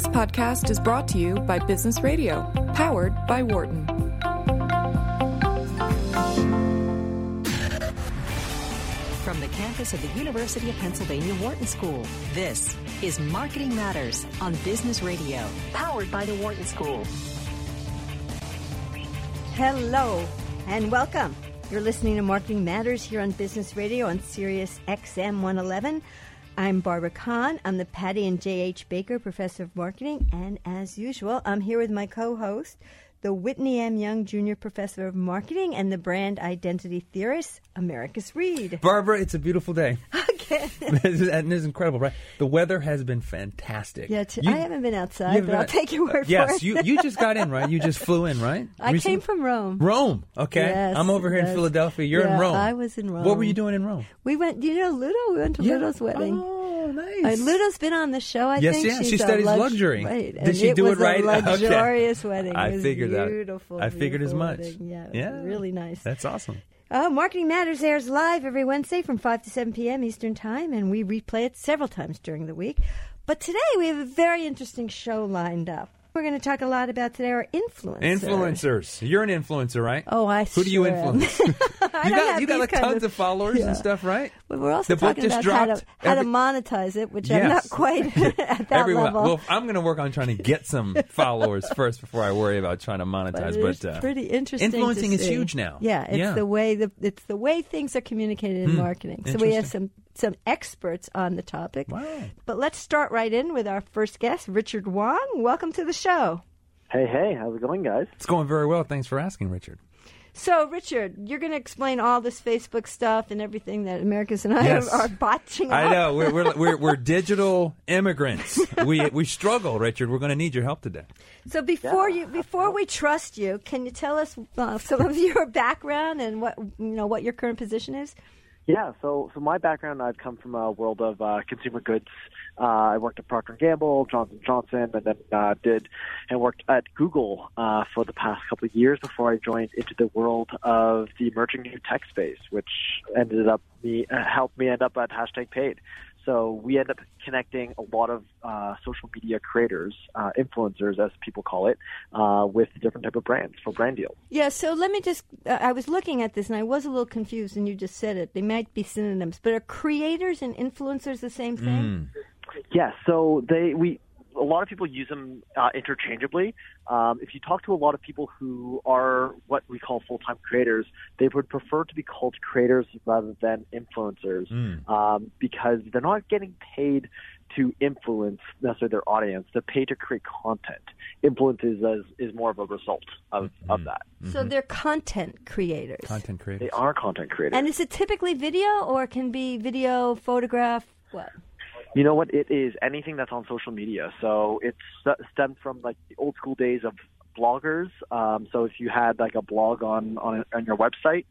This podcast is brought to you by Business Radio, powered by Wharton. From the campus of the University of Pennsylvania Wharton School, this is Marketing Matters on Business Radio, powered by the Wharton School. Hello and welcome. You're listening to Marketing Matters here on Business Radio on Sirius XM 111. I'm Barbara Kahn. I'm the Patty and Jay H. Baker Professor of Marketing. And as usual, I'm here with my co host, the Whitney M. Young Jr. Professor of Marketing and the Brand Identity Theorist, Americus Reed. Barbara, it's a beautiful day. Okay. and it's incredible, right? The weather has been fantastic. Yeah, t- You- I haven't been outside, haven't but been I'll out- take your word yes, for it. Yes, you you just got in, right? You just flew in, right? I Recently? came from Rome. Rome. Okay, Yes, I'm over here in. Philadelphia. You're Yeah, in Rome. I was in Rome. What were you doing in Rome? We went, you know, Ludo? We went to Yeah. Ludo's wedding. Oh, nice. Uh, Ludo's been on the show. I Yes, think yeah, she's she a studies lux- luxury. Right. Did and she do was it right? A Okay. luxurious wedding. I It figured that. beautiful, I figured as much. wedding. Yeah, Yeah. really nice. That's awesome. Uh, Marketing Matters airs live every Wednesday from 5 to 7 p.m. Eastern Time, and we replay it several times during the week. But today we have a very interesting show lined up. We're going to talk a lot about today our influencers. Influencers. You're an influencer, right? Oh, I see. Who do you sure am. influence? You got you got like tons of, followers Yeah. and stuff, right? But we're also The book talking just about how to, how to monetize it, which I'm not quite at that Everyone. level. Well, I'm going to work on trying to get some followers first before I worry about trying to But monetize. is But, uh, pretty interesting. influencing is huge now. Yeah, it's Yeah. Hmm. the way the it's the way things are communicated in marketing. So we have some some experts on the topic. Wow. But let's start right in with our first guest, Richard Wong. Welcome to the show. Hey, hey, how's it going, guys? it's going very well. Thanks for asking, Richard. So, Richard, you're going to explain all this Facebook stuff and everything that Americus and I Yes. are, are botching I up. know we're we're, we're, we're digital immigrants. We we struggle, Richard. We're going to need your help today. So before you before we trust you, can you tell us uh, some of your background and what you know what your current position is? Yeah, so so my background, I've come from a world of uh, consumer goods. Uh, I worked at Procter and Gamble, Johnson Johnson, and then uh, did and worked at Google uh, for the past couple of years before I joined into the world of the emerging new tech space, which ended up me uh, helped me end up at hashtag Paid. So we end up connecting a lot of uh, social media creators, uh, influencers, as people call it, uh, with different type of brands for brand deals. Yeah, so let me just. Uh, I was looking at this and I was a little confused, and you just said it. They might be synonyms, but are creators and influencers the same thing? Yeah, so they we a lot of people use them uh, interchangeably. Um, if you talk to a lot of people who are what we call full-time creators, they would prefer to be called creators rather than influencers um, because they're not getting paid to influence necessarily their audience. They're paid to create content. Influence is is, is more of a result of, of that. So they're content creators. Content creators. They are content creators. And is it typically video or it can be video, photograph? What? You know what? It is anything that's on social media. So it's st- stemmed from like the old school days of bloggers. Um, so if you had like a blog on on, on your website,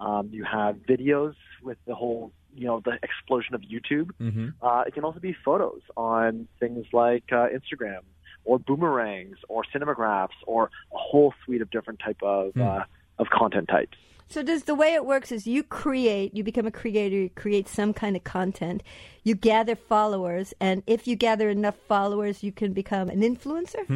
um, you have videos with the whole you know the explosion of YouTube. Mm-hmm. Uh, it can also be photos on things like uh, Instagram or boomerangs or cinemagraphs or a whole suite of different type of uh, of content types. So does the way it works is you create, you become a creator, you create some kind of content, you gather followers, and if you gather enough followers, you can become an influencer.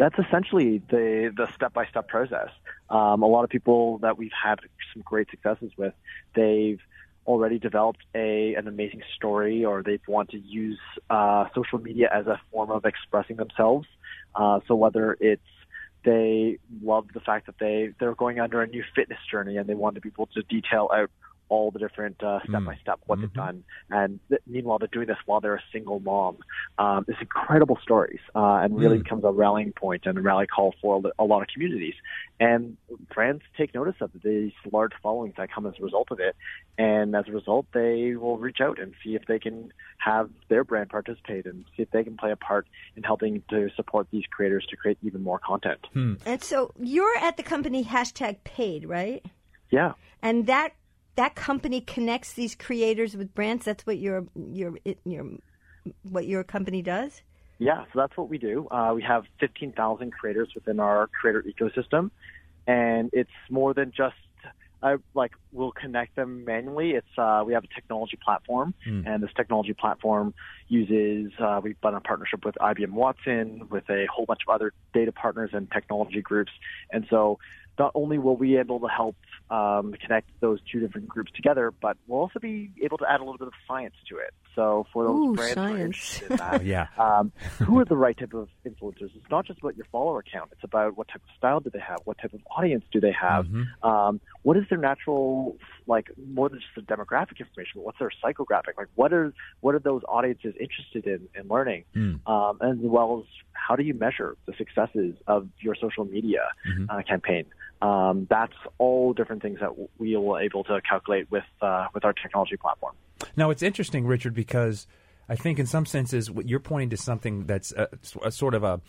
that's essentially the the step by step process. Um, a lot of people that we've had some great successes with, they've already developed a an amazing story, or they've want to use uh, social media as a form of expressing themselves. Uh, so whether it's they love the fact that they they're going under a new fitness journey and they want to be able to detail out all the different uh, step by step what they've done. And th- meanwhile, they're doing this while they're a single mom. Um, it's incredible stories uh, and really becomes a rallying point and a rally call for a lot of communities. And brands take notice of these large followings that come as a result of it. And as a result, they will reach out and see if they can have their brand participate and see if they can play a part in helping to support these creators to create even more content. And so you're at the company hashtag paid, right? Yeah. And that that company connects these creators with brands. That's what your your your what your company does. Yeah, so that's what we do. Uh, we have 15,000 creators within our creator ecosystem, and it's more than just I like we'll connect them manually. It's uh, we have a technology platform, and this technology platform uses uh, we've done a partnership with IBM Watson, with a whole bunch of other data partners and technology groups, and so not only will we be able to help um, connect those two different groups together, but we'll also be able to add a little bit of science to it. So for those Ooh, brands who are interested in that, Yeah. um, who are the right type of influencers? It's not just about your follower count. It's about what type of style do they have, what type of audience do they have, um, what is their natural, like more than just the demographic information, but what's their psychographic? Like what are what are those audiences interested in in learning, um, as well as how do you measure the successes of your social media uh, campaign? Um, that's all different things that we will able to calculate with uh, with our technology platform. Now, it's interesting, Richard, because I think in some senses you're pointing to something that's a, a sort of a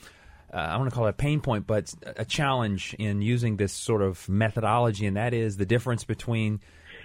uh, I want to call it a pain point, but a challenge in using this sort of methodology, and that is the difference between,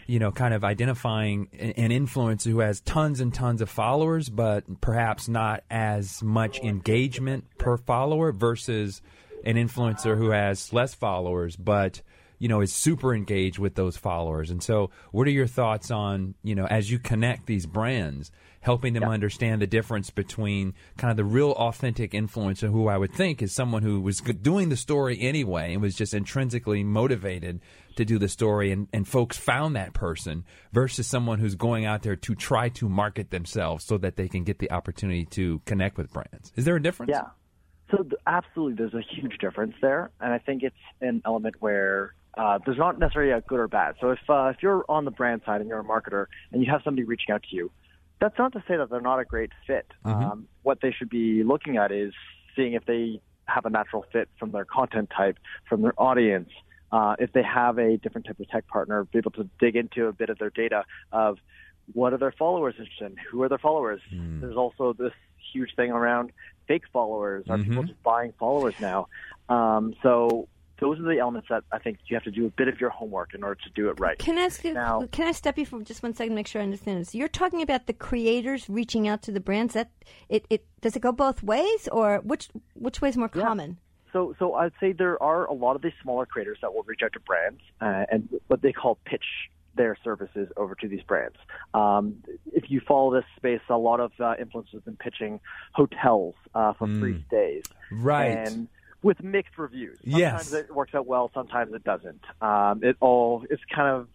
you know, kind of identifying an influencer who has tons and tons of followers, but perhaps not as much engagement per follower versus an influencer who has less followers, but you know is super engaged with those followers. And so, what are your thoughts on you know as you connect these brands, helping them understand the difference between kind of the real authentic influencer, who I would think is someone who was doing the story anyway and was just intrinsically motivated to do the story, and, and folks found that person, versus someone who's going out there to try to market themselves so that they can get the opportunity to connect with brands. Is there a difference? Yeah. So th- absolutely, there's a huge difference there, and I think it's an element where uh, there's not necessarily a good or bad. So if uh, if you're on the brand side and you're a marketer and you have somebody reaching out to you, that's not to say that they're not a great fit. Um, what they should be looking at is seeing if they have a natural fit from their content type, from their audience. Uh, if they have a different type of tech partner, be able to dig into a bit of their data of what are their followers interested in, who are their followers. There's also this huge thing around fake followers. Are people just buying followers now? Um, so those are the elements that I think you have to do a bit of your homework in order to do it right. Can I ask you, Now- can I step you for just one second, make sure I understand this? You're talking about the creators reaching out to the brands. That it, it does it go both ways, or which which way is more common? So, so I'd say there are a lot of these smaller creators that will reach out to brands uh, and what they call pitch their services over to these brands. Um, if you follow this space, a lot of uh, influencers have been pitching hotels uh, for free stays, Right. And with mixed reviews. Sometimes Yes. it works out well, sometimes it doesn't. Um, it all it's kind of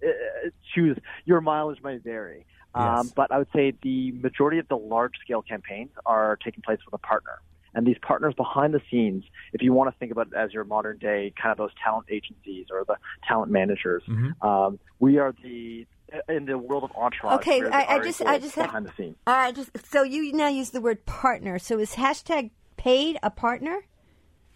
it, it choose your mileage may vary. Um, Yes. But I would say the majority of the large scale campaigns are taking place with a partner. And these partners behind the scenes, if you want to think about it as your modern day kind of those talent agencies or the talent managers, Mm-hmm. um, we are the in the world of entourage. Okay, we're I- I just- I RA just have- behind the scenes. All right, just so you now use the word partner. So is hashtag paid a partner?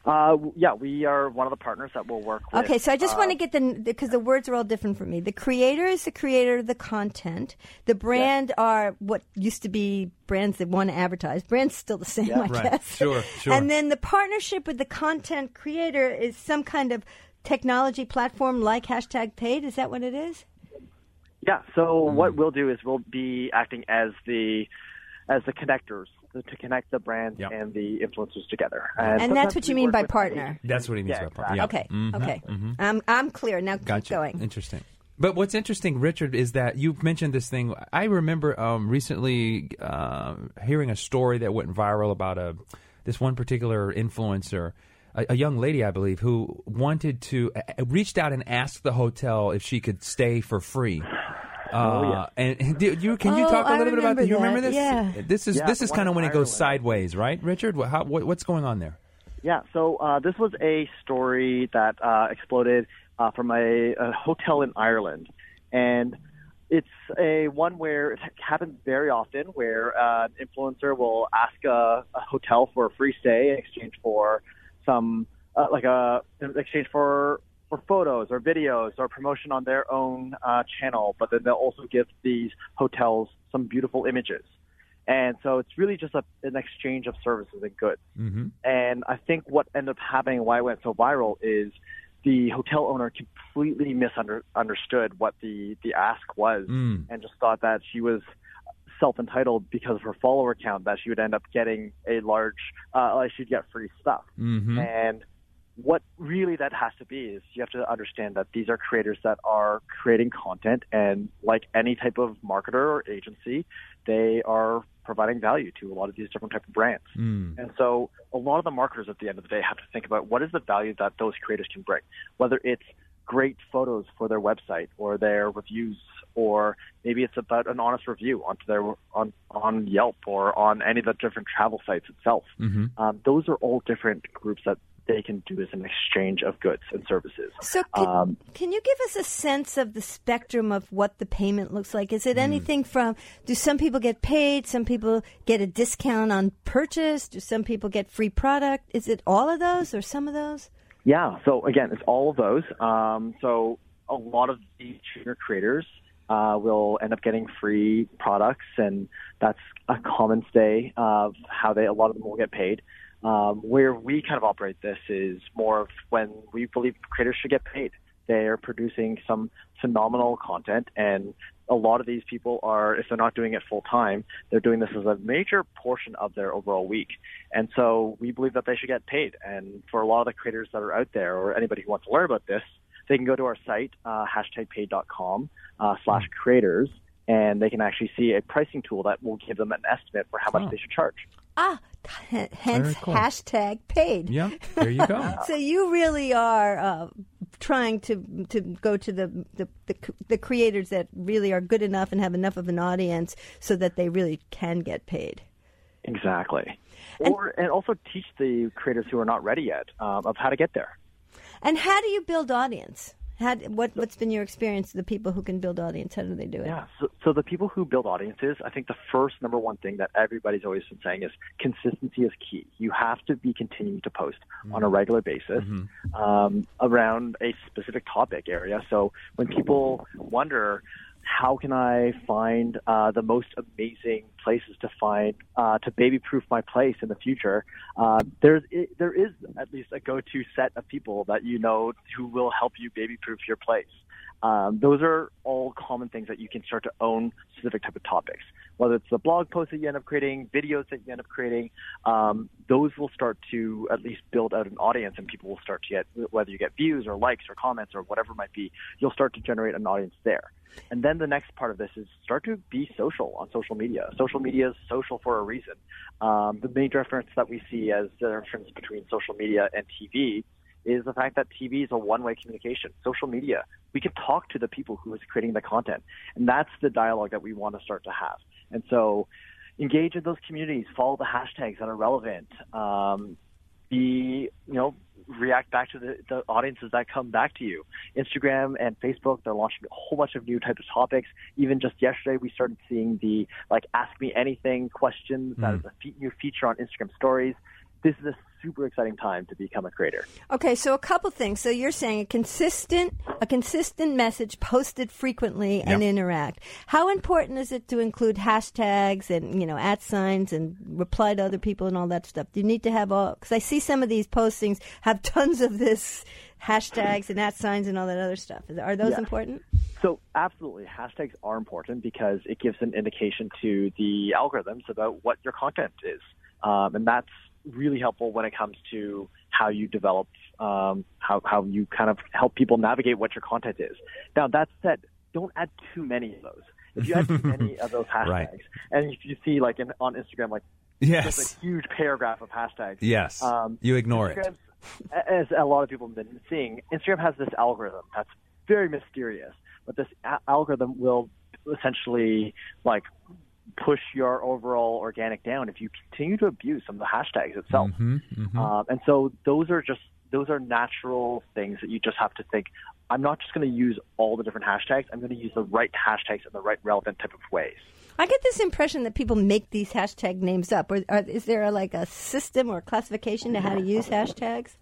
Uh, yeah, we are one of the partners that will work. With, Okay, so I just uh, want to get the because the words are all different for me. The creator is the creator of the content. The brand are what used to be brands that want to advertise. Brands still the same, I Right. guess. Sure, sure. And then the partnership with the content creator is some kind of technology platform like hashtag paid. Is that what it is? Yeah. So Hmm. what we'll do is we'll be acting as the as the connectors to connect the brands Yep. and the influencers together. And sometimes that's what you mean by with- partner. That's what he means Yeah, by part. Yeah. Okay, Mhm. okay. I'm I'm clear now. Keep Gotcha. going. Interesting. But what's interesting, Richard, is that you mentioned this thing. I remember um, recently uh, hearing a story that went viral about a this one particular influencer, a, a young lady, I believe, who wanted to uh, reached out and asked the hotel if she could stay for free. Uh, and, and do you can you Oh, talk a little bit about remember that? You remember this? yeah. This is Yeah, this is kind of in when it goes sideways, right, Richard? What, how, what, what's going on there? Yeah. So uh, this was a story that uh, exploded uh, from a, a hotel in Ireland, and it's a one where it happens very often, where uh, an influencer will ask a, a hotel for a free stay in exchange for some, uh, like a in exchange for for photos or videos or promotion on their own uh, channel, but then they'll also give these hotels some beautiful images. And so it's really just a, an exchange of services and goods. Mm-hmm. And I think what ended up happening, why it went so viral, is the hotel owner completely misunderstood what the, the ask was Mm. and just thought that she was self entitled because of her follower count that she would end up getting a large, uh, like she'd get free stuff. Mm-hmm. And what really that has to be is you have to understand that these are creators that are creating content and like any type of marketer or agency they are providing value to a lot of these different type of brands. Mm. and so a lot of the marketers at the end of the day have to think about what is the value that those creators can bring whether it's great photos for their website or their reviews or maybe it's about an honest review onto their on on Yelp or on any of the different travel sites itself. Hmm um, those are all different groups that they can do as an exchange of goods and services. So, can, Um, can you give us a sense of the spectrum of what the payment looks like? Is it Hmm. anything from do some people get paid, some people get a discount on purchase, do some people get free product? Is it all of those or some of those? Yeah. So again, it's all of those. Um, so a lot of the junior creators uh, will end up getting free products, and that's a common stay of how they. A lot of them will get paid. Um, where we kind of operate this is more of when we believe creators should get paid. They are producing some phenomenal content, and a lot of these people are, if they're not doing it full time, they're doing this as a major portion of their overall week. And so we believe that they should get paid. And for a lot of the creators that are out there, or anybody who wants to learn about this, they can go to our site, uh, hashtagpaid.com uh, slash creators, and they can actually see a pricing tool that will give them an estimate for how Oh. much they should charge. Ah, hence cool. hashtag paid. Yeah, there you go. So you really are uh, trying to to go to the, the the the creators that really are good enough and have enough of an audience so that they really can get paid. Exactly. Or and also teach the creators who are not ready yet um, of how to get there. And how do you build audience? How, what what's been your experience? The people who can build audience, how do they do it? Yeah. So, so the people who build audiences, I think the first number one thing that everybody's always been saying is consistency is key. You have to be continuing to post on a regular basis um, around a specific topic area. So when people wonder, how can I find uh, the most amazing places to find uh, to baby proof my place in the future? Uh, there's it, there is at least a go to set of people that you know who will help you baby proof your place. Um, those are all common things that you can start to own specific type of topics. Whether it's the blog posts that you end up creating, videos that you end up creating, um, those will start to at least build out an audience, and people will start to get whether you get views or likes or comments or whatever it might be, you'll start to generate an audience there. And then the next part of this is start to be social on social media. Social media is social for a reason. Um, the main difference that we see as the difference between social media and TV is the fact that TV is a one-way communication. Social media, we can talk to the people who is creating the content, and that's the dialogue that we want to start to have. And so, engage in those communities, follow the hashtags that are relevant. Um, be, you know, react back to the, the audiences that come back to you. Instagram and Facebook, they're launching a whole bunch of new types of topics. Even just yesterday, we started seeing the like "Ask Me Anything" questions. That is a fe- new feature on Instagram Stories. This is a super exciting time to become a creator. Okay, so a couple things. So you're saying a consistent, a consistent message posted frequently and interact. How important is it to include hashtags and you know at signs and reply to other people and all that stuff? Do you need to have all? Because I see some of these postings have tons of this hashtags and at signs and all that other stuff. Are those Yeah. important? So absolutely, hashtags are important because it gives an indication to the algorithms about what your content is, um, and that's really helpful when it comes to how you develop, um, how how you kind of help people navigate what your content is. Now that said, don't add too many of those. If you add too many of those hashtags, Right. and if you see like in, on Instagram, like Yes. just a huge paragraph of hashtags, Yes. um, you ignore it. Instagram's- As a lot of people have been seeing, Instagram has this algorithm that's very mysterious, but this a- algorithm will essentially like push your overall organic down if you continue to abuse some of the hashtags itself. Mhm, mhm. Um, and so those are just those are natural things that you just have to think. I'm not just going to use all the different hashtags. I'm going to use the right hashtags in the right relevant type of ways. I get this impression that people make these hashtag names up. Or, or is there like a system or classification to how to use hashtags?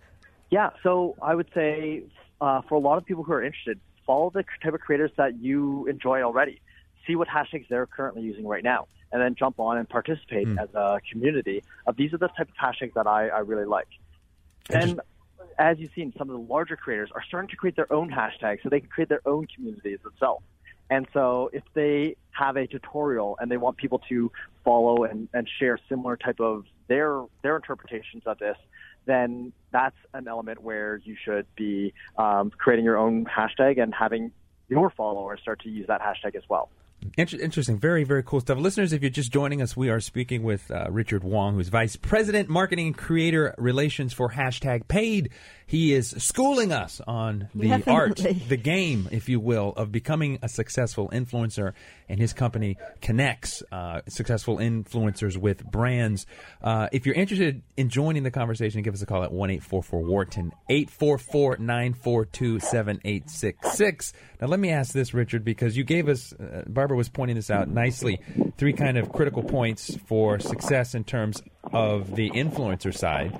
Yeah, so I would say uh, for a lot of people who are interested, follow the type of creators that you enjoy already. See what hashtags they're currently using right now, and then jump on and participate as a community of these are the type of hashtags that I, I really like. And as you've seen, some of the larger creators are starting to create their own hashtags so they can create their own communities itself. And so if they have a tutorial and they want people to follow and, and share similar type of their their interpretations of this, then that's an element where you should be um, creating your own hashtag and having your followers start to use that hashtag as well. Interesting. Very, very cool stuff. Listeners, if you're just joining us, we are speaking with uh, Richard Wong, who's Vice President, Marketing and Creator Relations for Hashtag Paid. He is schooling us on the Definitely. art, the game, if you will, of becoming a successful influencer. And his company connects uh, successful influencers with brands. Uh, if you're interested in joining the conversation, give us a call at 1 844 Wharton, 844 942 7866. Now, let me ask this, Richard, because you gave us, uh, Barbara was pointing this out nicely, three kind of critical points for success in terms of the influencer side.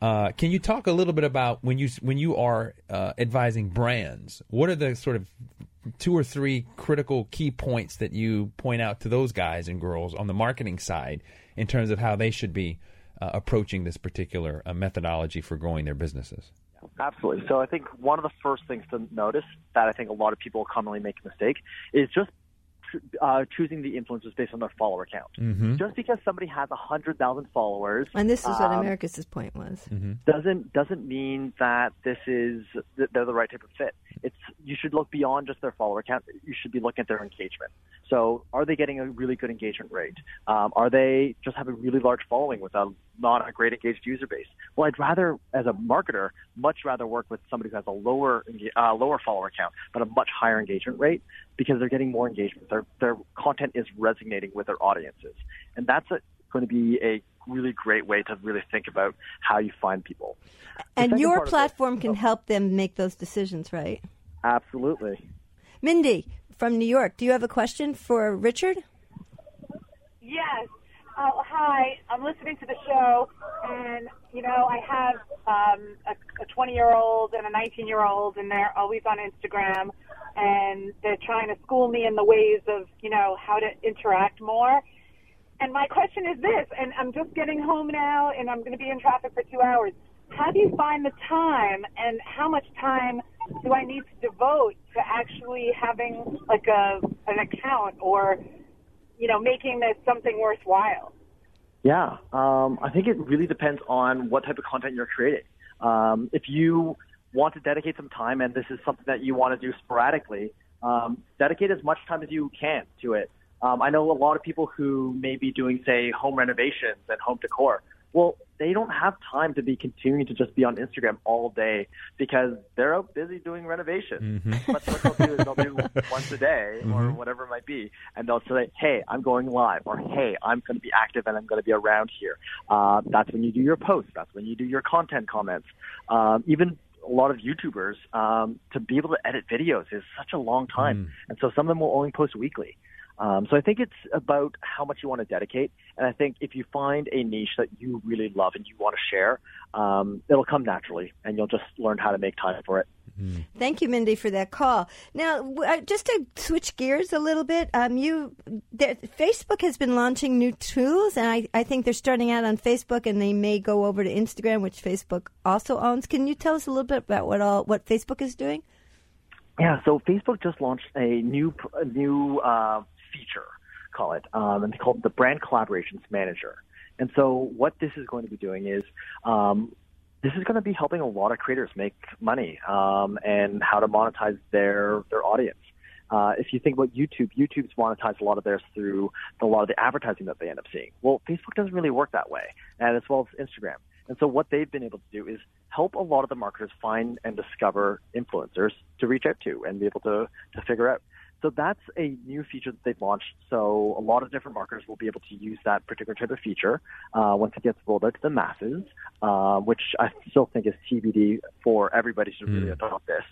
Uh, can you talk a little bit about when you when you are uh, advising brands? What are the sort of two or three critical key points that you point out to those guys and girls on the marketing side in terms of how they should be uh, approaching this particular uh, methodology for growing their businesses? Absolutely. So I think one of the first things to notice that I think a lot of people commonly make a mistake is just uh, choosing the influencers based on their follower count. Mm-hmm. Just because somebody has a hundred thousand followers, And this is what Americus' point was. doesn't doesn't mean that this is that they're the right type of fit. It's you should look beyond just their follower count. You should be looking at their engagement. So, are they getting a really good engagement rate? Um, are they just have a really large following with a not a great engaged user base? Well, I'd rather, as a marketer, much rather work with somebody who has a lower uh, lower follower count but a much higher engagement rate because they're getting more engagement. Their their content is resonating with their audiences, and that's a, going to be a really great way to really think about how you find people. And your part of it- platform can help them make those decisions, right? Absolutely. Mindy from New York, do you have a question for Richard? Yes. Oh, hi. I'm listening to the show, and you know, I have um, a 20 year old and a 19 year old, and they're always on Instagram, and they're trying to school me in the ways of you know how to interact more. And my question is this, and I'm just getting home now, and I'm going to be in traffic for two hours. How do you find the time, and how much time do I need to devote to actually having like a an account or you know, making this something worthwhile. Yeah, um, I think it really depends on what type of content you're creating. Um, if you want to dedicate some time, and this is something that you want to do sporadically, um, dedicate as much time as you can to it. Um, I know a lot of people who may be doing, say, home renovations and home decor. Well, they don't have time to be continuing to just be on Instagram all day because they're out busy doing renovations. But what they'll do is they'll do once a day or whatever it might be, and they'll say, "Hey, I'm going live," or "Hey, I'm going to be active and I'm going to be around here." Uh, that's when you do your posts. That's when you do your content comments. Um, even a lot of YouTubers um, to be able to edit videos is such a long time, and so some of them will only post weekly. Um, so I think it's about how much you want to dedicate, and I think if you find a niche that you really love and you want to share, um, it'll come naturally, and you'll just learn how to make time for it. Thank you, Mindy, for that call. Now, uh, just to switch gears a little bit, um, you there, Facebook has been launching new tools, and I, I think they're starting out on Facebook, and they may go over to Instagram, which Facebook also owns. Can you tell us a little bit about what all what Facebook is doing? Yeah, so Facebook just launched a new a new uh, feature, call it, um, and they call it the Brand Collaborations Manager. And so what this is going to be doing is um, this is going to be helping a lot of creators make money um, and how to monetize their their audience. Uh, if you think about YouTube, YouTube's monetized a lot of theirs through a lot of the advertising that they end up seeing. Well, Facebook doesn't really work that way, and as well as Instagram. And so what they've been able to do is help a lot of the marketers find and discover influencers to reach out to and be able to, to figure out. So that's a new feature that they've launched. So a lot of different marketers will be able to use that particular type of feature uh, once it gets rolled out to the masses, uh, which I still think is TBD for everybody to really adopt this.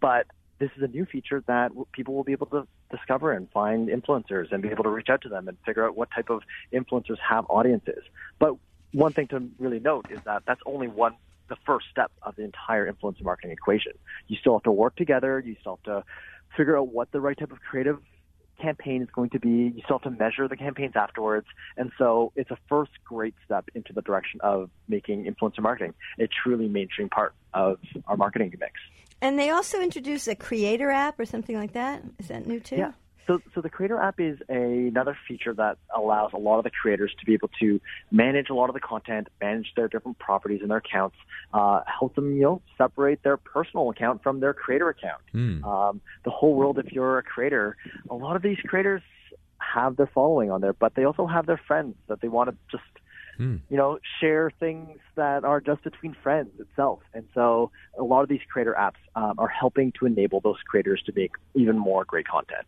But this is a new feature that people will be able to discover and find influencers and be able to reach out to them and figure out what type of influencers have audiences. But one thing to really note is that that's only one the first step of the entire influencer marketing equation. You still have to work together. You still have to figure out what the right type of creative campaign is going to be. You still have to measure the campaigns afterwards. And so it's a first great step into the direction of making influencer marketing a truly mainstream part of our marketing mix. And they also introduced a creator app or something like that. Is that new too? Yeah. So, so the Creator app is a, another feature that allows a lot of the creators to be able to manage a lot of the content, manage their different properties and their accounts, uh, help them, you know, separate their personal account from their creator account. Mm. Um, the whole world, if you're a creator, a lot of these creators have their following on there, but they also have their friends that they want to just Hmm. you know, share things that are just between friends itself. And so a lot of these creator apps um, are helping to enable those creators to make even more great content.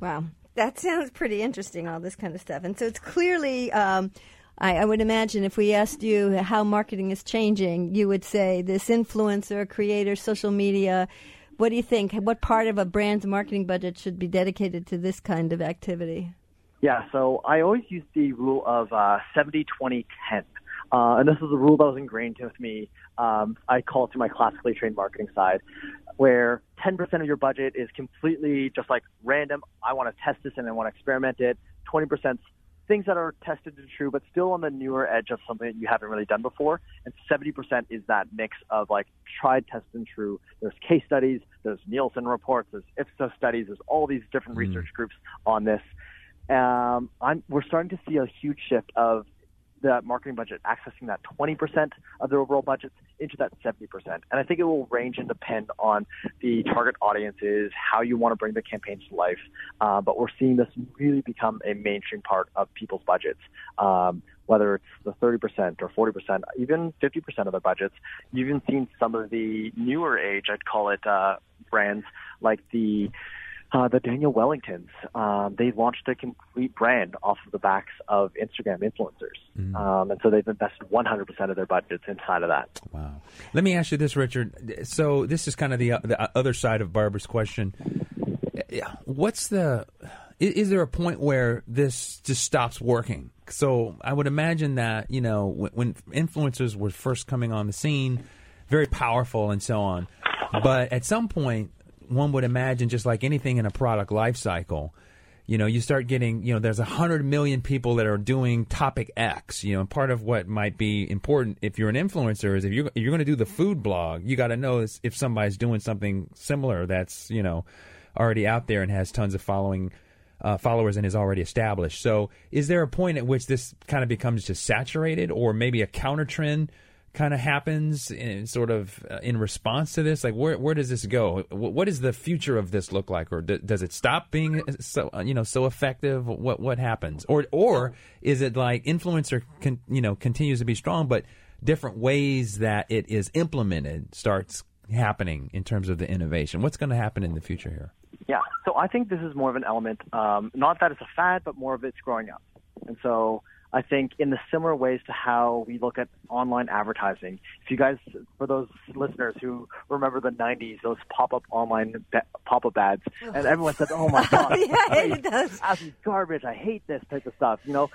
Wow, that sounds pretty interesting. All this kind of stuff, and so it's clearly. Um, I, I would imagine if we asked you how marketing is changing, you would say this influencer, creator, social media. What do you think? What part of a brand's marketing budget should be dedicated to this kind of activity? Yeah, so I always use the rule of uh, 70, 20, 10. Uh, and this is a rule that was ingrained with me. Um, I call it to my classically trained marketing side, where 10% of your budget is completely just like random. I want to test this and I want to experiment it. 20% things that are tested and true, but still on the newer edge of something that you haven't really done before. And 70% is that mix of like tried, tested, and true. There's case studies, there's Nielsen reports, there's Ipsos studies, there's all these different Mm. research groups on this. Um, I'm, we're starting to see a huge shift of the marketing budget accessing that 20% of their overall budgets into that 70%. And I think it will range and depend on the target audiences, how you want to bring the campaigns to life. Uh, but we're seeing this really become a mainstream part of people's budgets. Um, whether it's the 30% or 40%, even 50% of their budgets. You've even seen some of the newer age, I'd call it, uh, brands like the uh, the Daniel Wellingtons. Um, they launched a complete brand off of the backs of Instagram influencers. Um, and so they've invested 100% of their budgets inside of that. Wow. Let me ask you this, Richard. So this is kind of the, the other side of Barbara's question. Yeah, What's the? Is, is there a point where this just stops working? So I would imagine that you know when, when influencers were first coming on the scene, very powerful and so on. But at some point, one would imagine just like anything in a product life cycle, you know, you start getting, you know, there's a hundred million people that are doing topic X, you know, and part of what might be important if you're an influencer is if you're, if you're going to do the food blog, you got to know if somebody's doing something similar that's, you know, already out there and has tons of following, uh, followers and is already established. So is there a point at which this kind of becomes just saturated or maybe a counter trend kind of happens in sort of uh, in response to this? Like, where where does this go? Wh- What does the future of this look like, or d- does it stop being so uh, you know so effective? What what happens, or or is it like influencer con, you know continues to be strong, but different ways that it is implemented starts happening in terms of the innovation? What's going to happen in the future here? Yeah. So I think this is more of an element, um, not that it's a fad, but more of it's growing up. And so I think in the similar ways to how we look at online advertising, if you guys, for those listeners who remember the 90s, those pop-up online ba- pop-up ads, and everyone said, oh my God, Yeah, I hate those. This is garbage. I hate this type of stuff. You know,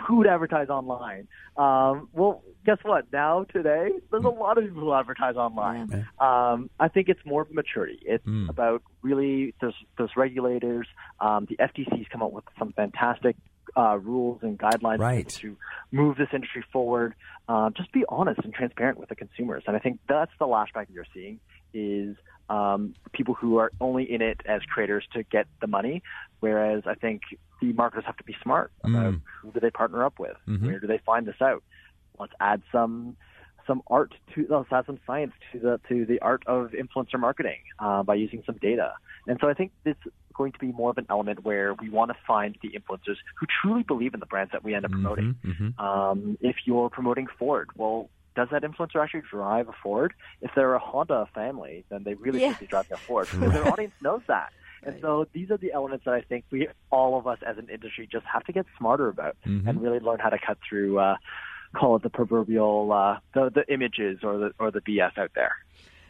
who would advertise online? Um, well, guess what? Now, today, there's a lot of people who advertise online. Um, I think it's more of maturity. It's about really there's there's regulators. Um, the FTC's come up with some fantastic uh, rules and guidelines Right. to move this industry forward. Uh, just be honest and transparent with the consumers, and I think that's the lashback that you're seeing is um, people who are only in it as creators to get the money, whereas I think the marketers have to be smart about who do they partner up with, where do they find this out. Let's add some some art to let's add some science to the to the art of influencer marketing uh, by using some data. And so I think this is going to be more of an element where we want to find the influencers who truly believe in the brands that we end up promoting. Um, if you're promoting Ford, well, does that influencer actually drive a Ford? If they're a Honda family, then they really Yeah. should be driving a Ford because their audience knows that. And so these are the elements that I think we, all of us as an industry, just have to get smarter about and really learn how to cut through, uh, call it the proverbial, uh, the, the images or the, or the BS out there.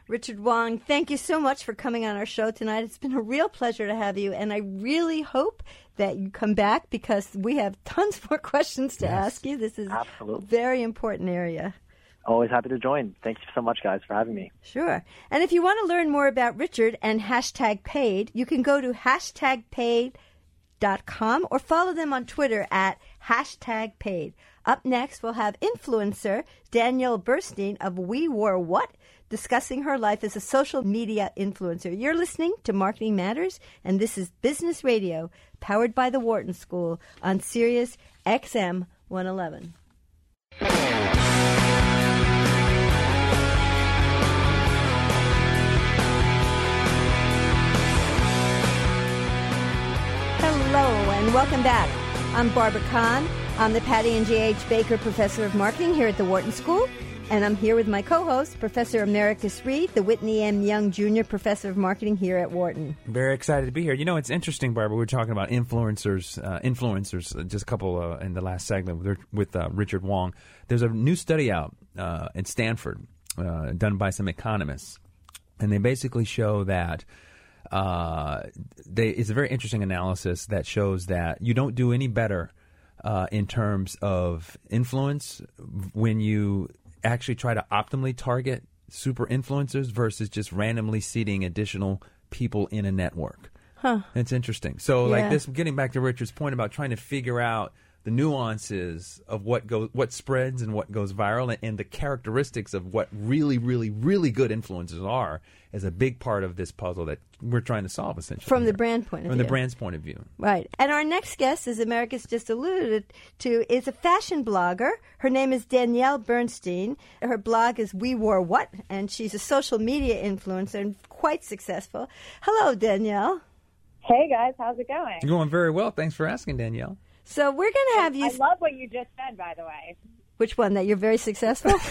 Richard Wong, thank you so much for coming on our show tonight. It's been a real pleasure to have you, and I really hope that you come back because we have tons more questions to ask you. This is Absolutely. a very important area. Always happy to join. Thank you so much, guys, for having me. Sure. And if you want to learn more about Richard and hashtag paid, you can go to hashtag paid paid.com or follow them on Twitter at hashtag paid. Up next, we'll have influencer Danielle Bernstein of We Wore What discussing her life as a social media influencer. You're listening to Marketing Matters, and this is Business Radio, powered by the Wharton School on Sirius XM 111. Hello and welcome back. I'm Barbara Kahn. I'm the Patty and Jay H. Baker Professor of Marketing here at the Wharton School. And I'm here with my co host, Professor Americus Reed, the Whitney M. Young Jr. Professor of Marketing here at Wharton. Very excited to be here. You know, it's interesting, Barbara. We are talking about influencers, uh, influencers, uh, just a couple uh, in the last segment with, with uh, Richard Wong. There's a new study out uh, in Stanford uh, done by some economists, and they basically show that. they, it's a very interesting analysis that shows that you don't do any better Uh, in terms of influence when you actually try to optimally target super influencers versus just randomly seeding additional people in a network. Huh. It's interesting. So, Yeah. like this, getting back to Richard's point about trying to figure out the nuances of what goes, what spreads, and what goes viral, and, and the characteristics of what really, really, really good influencers are, is a big part of this puzzle that we're trying to solve. Essentially, From the brand point of from view. the brand's point of view. Right. And our next guest, as Americus just alluded to, is a fashion blogger. Her name is Danielle Bernstein. Her blog is We Wore What, and she's a social media influencer and quite successful. Hello, Danielle. Hey guys, how's it going? You're going very well. Thanks for asking, Danielle. So we're going to have you. I love what you just said, by the way. which one? That you're very successful?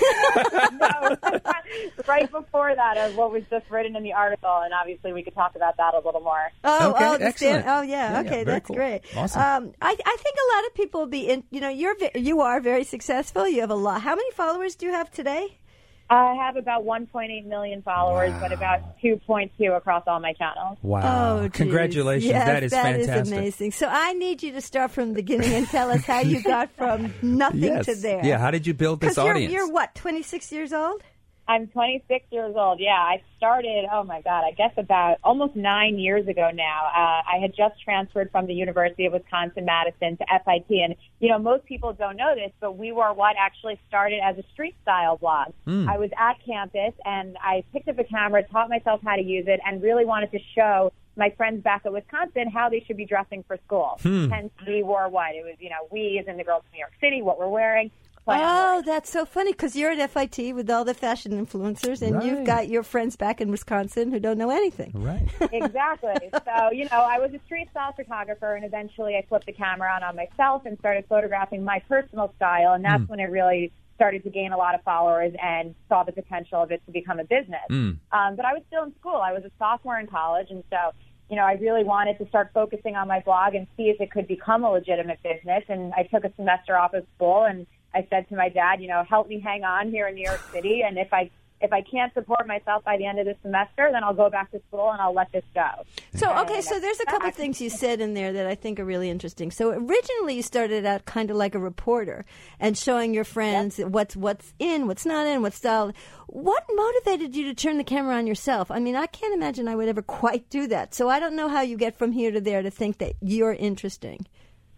No, right before that is what was just written in the article, and obviously we could talk about that a little more. Oh, Okay, oh, the excellent. stand- oh, yeah. Yeah, yeah, okay, very that's cool. great. Awesome. Um, I, I think a lot of people will be in. You know, you're you are very successful. You have a lot. How many followers do you have today? I have about 1.8 million followers, but about 2.2 across all my channels. Wow! Oh. Congratulations! Yes, that is that is fantastic. amazing. So I need you to start from the beginning and tell us how you got from nothing Yes. to there. Yeah. How did you build this Because you're, audience? you're what, 26 years old? I'm 26 years old. Yeah, I started, oh my God, I guess about almost nine years ago now. Uh, I had just transferred from the University of Wisconsin Madison to FIT. And, you know, most people don't know this, but We Wore What actually started as a street style blog. I was at campus and I picked up a camera, taught myself how to use it, and really wanted to show my friends back at Wisconsin how they should be dressing for school. Hence, We Wore What. It was, you know, we as in the girls of New York City, what we're wearing. Plan on Oh, that's so funny because you're at FIT with all the fashion influencers, and you've got your friends back in Wisconsin who don't know anything. right. exactly. So, you know, I was a street style photographer, and eventually I flipped the camera on on myself and started photographing my personal style, and that's when it really started to gain a lot of followers and saw the potential of it to become a business. Um, but I was still in school. I was a sophomore in college, and so. You know, I really wanted to start focusing on my blog and see if it could become a legitimate business. And I took a semester off of school and I said to my dad, you know, help me hang on here in New York City. And if I if I can't support myself by the end of the semester, then I'll go back to school and I'll let this go. So, okay, And so there's a couple things you said in there that I think are really interesting. So, originally you started out kind of like a reporter and showing your friends what's what's in, what's not in, what's style. What motivated you to turn the camera on yourself? I mean, I can't imagine I would ever quite do that. So, I don't know how you get from here to there to think that you're interesting.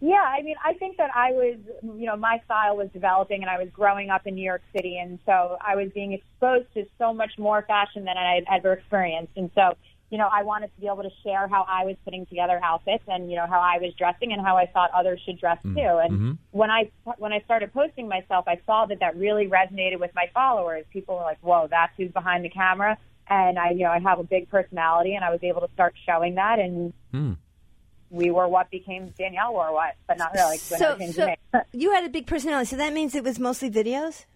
Yeah, I mean, I think that I was, you know, my style was developing and I was growing up in New York City. And so I was being exposed to so much more fashion than I had ever experienced. And so, you know, I wanted to be able to share how I was putting together outfits and, you know, how I was dressing and how I thought others should dress mm-hmm. too. And mm-hmm. when I, when I started posting myself, I saw that that really resonated with my followers. People were like, whoa, that's who's behind the camera. And I, you know, I have a big personality and I was able to start showing that. And hmm. We wore what became Danielle wore what, but not really. 'cause we So, never changed the so you had a big personality. So that means it was mostly videos.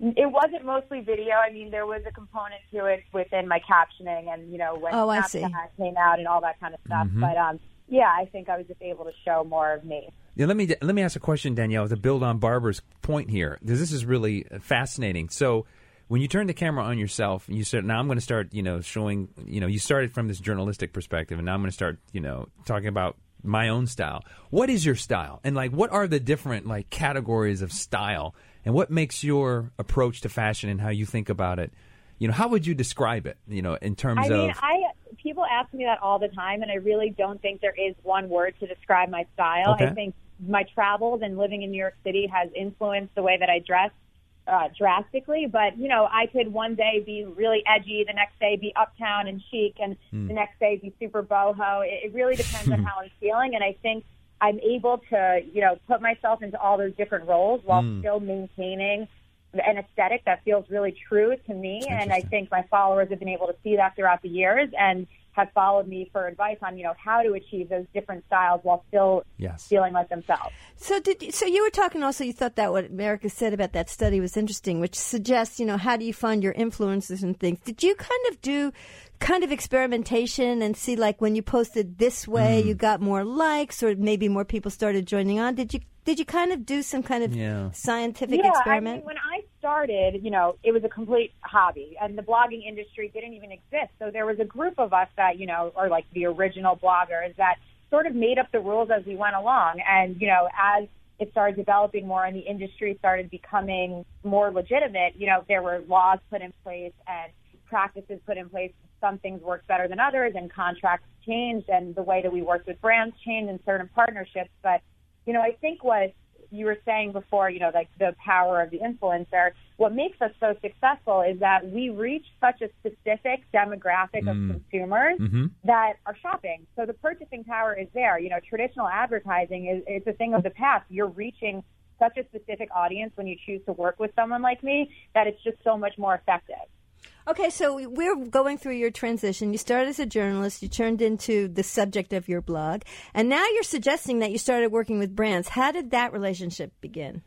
It wasn't mostly video. I mean, there was a component to it within my captioning, and you know when Oh, I see. came out and all that kind of stuff. But um, yeah, I think I was just able to show more of me. Yeah, let me let me ask a question, Danielle, to build on Barbara's point here, because this is really fascinating. So, when you turn the camera on yourself, you said, "Now I'm going to start," you know, showing, you know, you started from this journalistic perspective, and now I'm going to start, you know, talking about my own style. What is your style, and like, what are the different like categories of style, and what makes your approach to fashion and how you think about it? You know, how would you describe it? You know, in terms I mean, of I people ask me that all the time, and I really don't think there is one word to describe my style. Okay. I think my travels and living in New York City has influenced the way that I dress uh, drastically. But you know, I could one day be really edgy, the next day be uptown and chic, and the next day be super boho. It, it really depends on how I'm feeling, and I think I'm able to, you know, put myself into all those different roles while still maintaining an aesthetic that feels really true to me. And I think my followers have been able to see that throughout the years and have followed me for advice on, you know, how to achieve those different styles while still Yes. feeling like themselves. So did you, so you were talking also you thought that what Americus said about that study was interesting, which suggests you know how do you find your influences and things. Did you kind of do kind of experimentation and see like when you posted this way mm-hmm. you got more likes or maybe more people started joining on? Did you did you kind of do some kind of Yeah. scientific yeah, experiment? I mean, when I started, you know, it was a complete hobby, and the blogging industry didn't even exist. So there was a group of us that, you know, are like the original bloggers that sort of made up the rules as we went along. And, you know, as it started developing more and the industry started becoming more legitimate, you know, there were laws put in place and practices put in place. Some things worked better than others, and contracts changed, and the way that we worked with brands changed and certain partnerships. But you know, I think what you were saying before, you know, like the power of the influencer, what makes us so successful is that we reach such a specific demographic of mm. consumers mm-hmm. that are shopping. So the purchasing power is there. You know, traditional advertising is it's a thing of the past. You're reaching such a specific audience when you choose to work with someone like me that it's just so much more effective. Okay, so we're going through your transition. You started as a journalist, you turned into the subject of your blog, and now you're suggesting that you started working with brands. How did that relationship begin?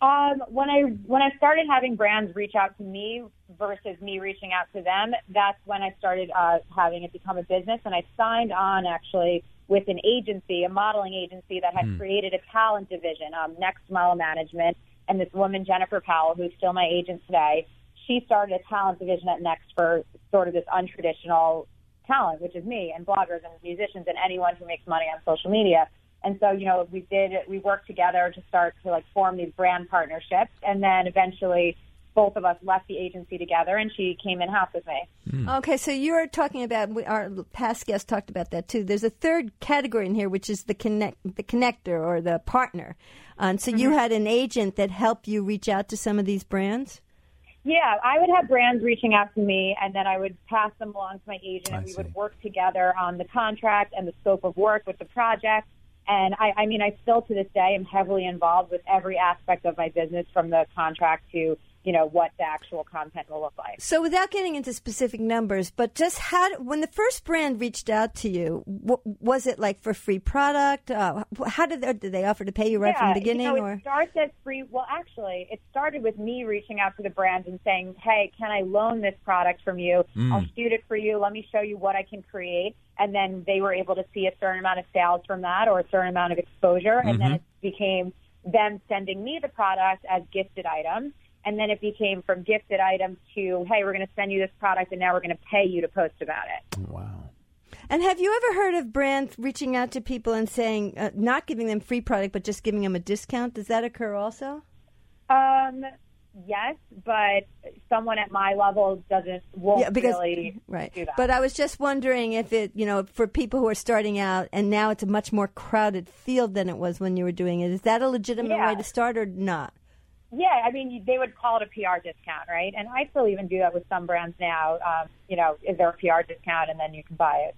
Um, when I when I started having brands reach out to me versus me reaching out to them, that's when I started uh, having it become a business, and I signed on actually with an agency, a modeling agency that had created a talent division, um, Next Model Management, and this woman Jennifer Powell, who's still my agent today, she started a talent division at Next for sort of this untraditional talent, which is me and bloggers and musicians and anyone who makes money on social media. And so, you know, we did, we worked together to start to like form these brand partnerships. And then eventually both of us left the agency together and she came in house with me. Hmm. Okay, so you're talking about we- our past guest talked about that too. There's a third category in here, which is the connect, the connector or the partner. And so mm-hmm. you had an agent that helped you reach out to some of these brands. Yeah, I would have brands reaching out to me, and then I would pass them along to my agent, and we would work together on the contract and the scope of work with the project. And I, I mean, I still to this day am heavily involved with every aspect of my business, from the contract to you know what the actual content will look like. So without getting into specific numbers, but just how when the first brand reached out to you, w- was it like for free product? Uh, how did they, did they offer to pay you right from the beginning? You know, or it starts as free. Well, actually, it started with me reaching out to the brand and saying, "Hey, can I loan this product from you? I'll shoot it for you. Let me show you what I can create." And then they were able to see a certain amount of sales from that, or a certain amount of exposure, and then it became them sending me the product as gifted items. And then it became from gifted items to, hey, we're going to send you this product, and now we're going to pay you to post about it. Wow. and have you ever heard of brands reaching out to people and saying uh, not giving them free product, but just giving them a discount? Does that occur also? Um, yes, but someone at my level doesn't won't yeah, because really right. do that. But I was just wondering if it, you know, for people who are starting out, and now it's a much more crowded field than it was when you were doing it. Is that a legitimate Yeah. way to start or not? Yeah, I mean, they would call it a PR discount, right? And I still even do that with some brands now. Um, you know, is there a PR discount, and then you can buy it.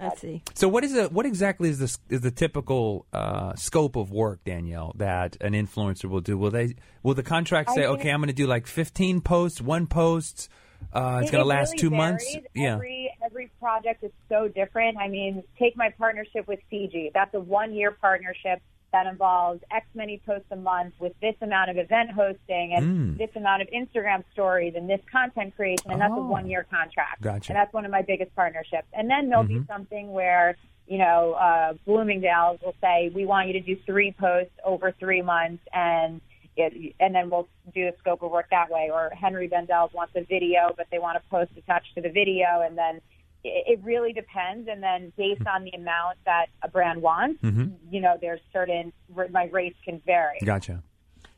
I see. So what is the what exactly is the is the typical uh, scope of work, Danielle, that an influencer will do? Will they will the contract I say, okay, I'm going to do like 15 posts, one post, uh, it's It- going to last really two months? Yeah. Every every project is so different. I mean, take my partnership with CG. That's a one year partnership that involves X many posts a month with this amount of event hosting and this amount of Instagram stories and this content creation, and that's Mm. Oh. a one year contract. Gotcha. And that's one of my biggest partnerships. And then there'll be something where you know, uh, Bloomingdale's will say, we want you to do three posts over three months and it, and then we'll do a scope of work that way. Or Henri Bendel's wants a video, but they want a post attached to the video, and then it, it really depends. And then based mm-hmm. on the amount that a brand wants, mm-hmm. you know, there's certain my rates can vary. Gotcha.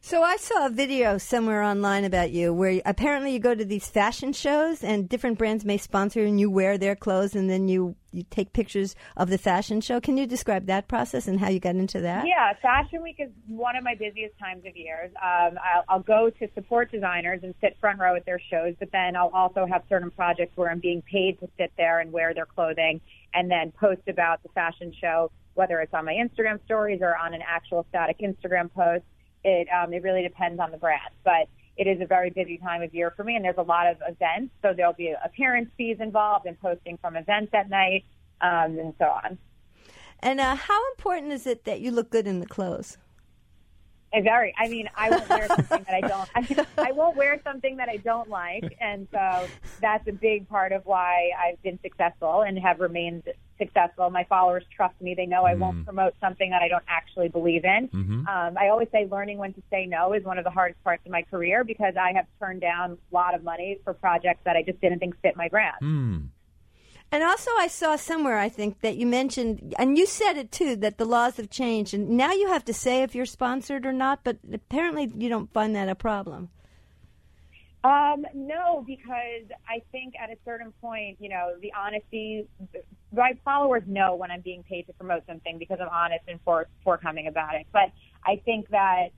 So I saw a video somewhere online about you where apparently you go to these fashion shows and different brands may sponsor and you wear their clothes and then you you take pictures of the fashion show. Can you describe that process and how you got into that? Yeah, Fashion Week is one of my busiest times of years. Um, I'll, I'll go to support designers and sit front row at their shows, but then I'll also have certain projects where I'm being paid to sit there and wear their clothing and then post about the fashion show, whether it's on my Instagram stories or on an actual static Instagram post. It um, it really depends on the brand, but it is a very busy time of year for me, and there's a lot of events. So there'll be appearance fees involved and posting from events at night, um, and so on. And uh, how important is it that you look good in the clothes? Very. I mean, I won't wear something that I don't. I, I won't wear something that I don't like, and so that's a big part of why I've been successful and have remained successful. My followers trust me; they know I won't promote something that I don't actually believe in. Um, I always say learning when to say no is one of the hardest parts of my career because I have turned down a lot of money for projects that I just didn't think fit my brand. Hmm. And also, I saw somewhere, I think, that you mentioned, and you said it too, that the laws have changed. And now you have to say if you're sponsored or not, but apparently you don't find that a problem. Um, no, because I think at a certain point, you know, the honesty, my followers know when I'm being paid to promote something because I'm honest and for, forthcoming about it. But I think that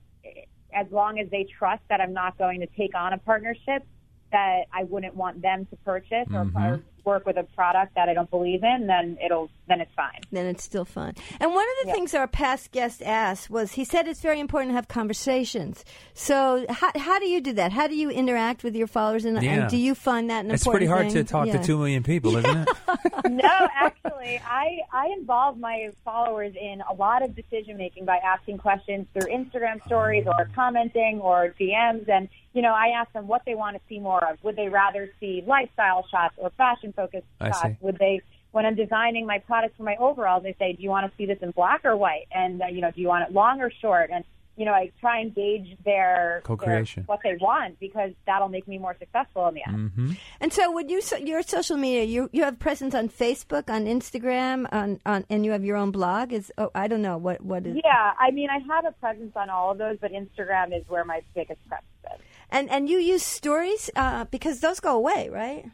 as long as they trust that I'm not going to take on a partnership that I wouldn't want them to purchase or, or work with a product that I don't believe in, then it'll, then it's fine. Then it's still fun. And one of the Yeah. things our past guest asked was he said it's very important to have conversations. So, how, how do you do that? How do you interact with your followers? And, Yeah. and do you find that an It's important pretty hard thing? to talk Yeah. to two million people, isn't it? no, actually, I I involve my followers in a lot of decision making by asking questions through Instagram stories or commenting or DMs, and you know, I ask them what they want to see more of. Would they rather see lifestyle shots or fashion focused I see. Would they when I'm designing my products for my overalls, they say, "Do you want to see this in black or white?" And uh, you know, do you want it long or short? And you know, I try and gauge their, Co-creation. their what they want because that'll make me more successful in the end. hmm And so, would you so- your social media? You you have presence on Facebook, on Instagram, on, on and you have your own blog. Is oh, I don't know what what is. Yeah, I mean, I have a presence on all of those, but Instagram is where my biggest presence is. And and you use stories uh, because those go away, right?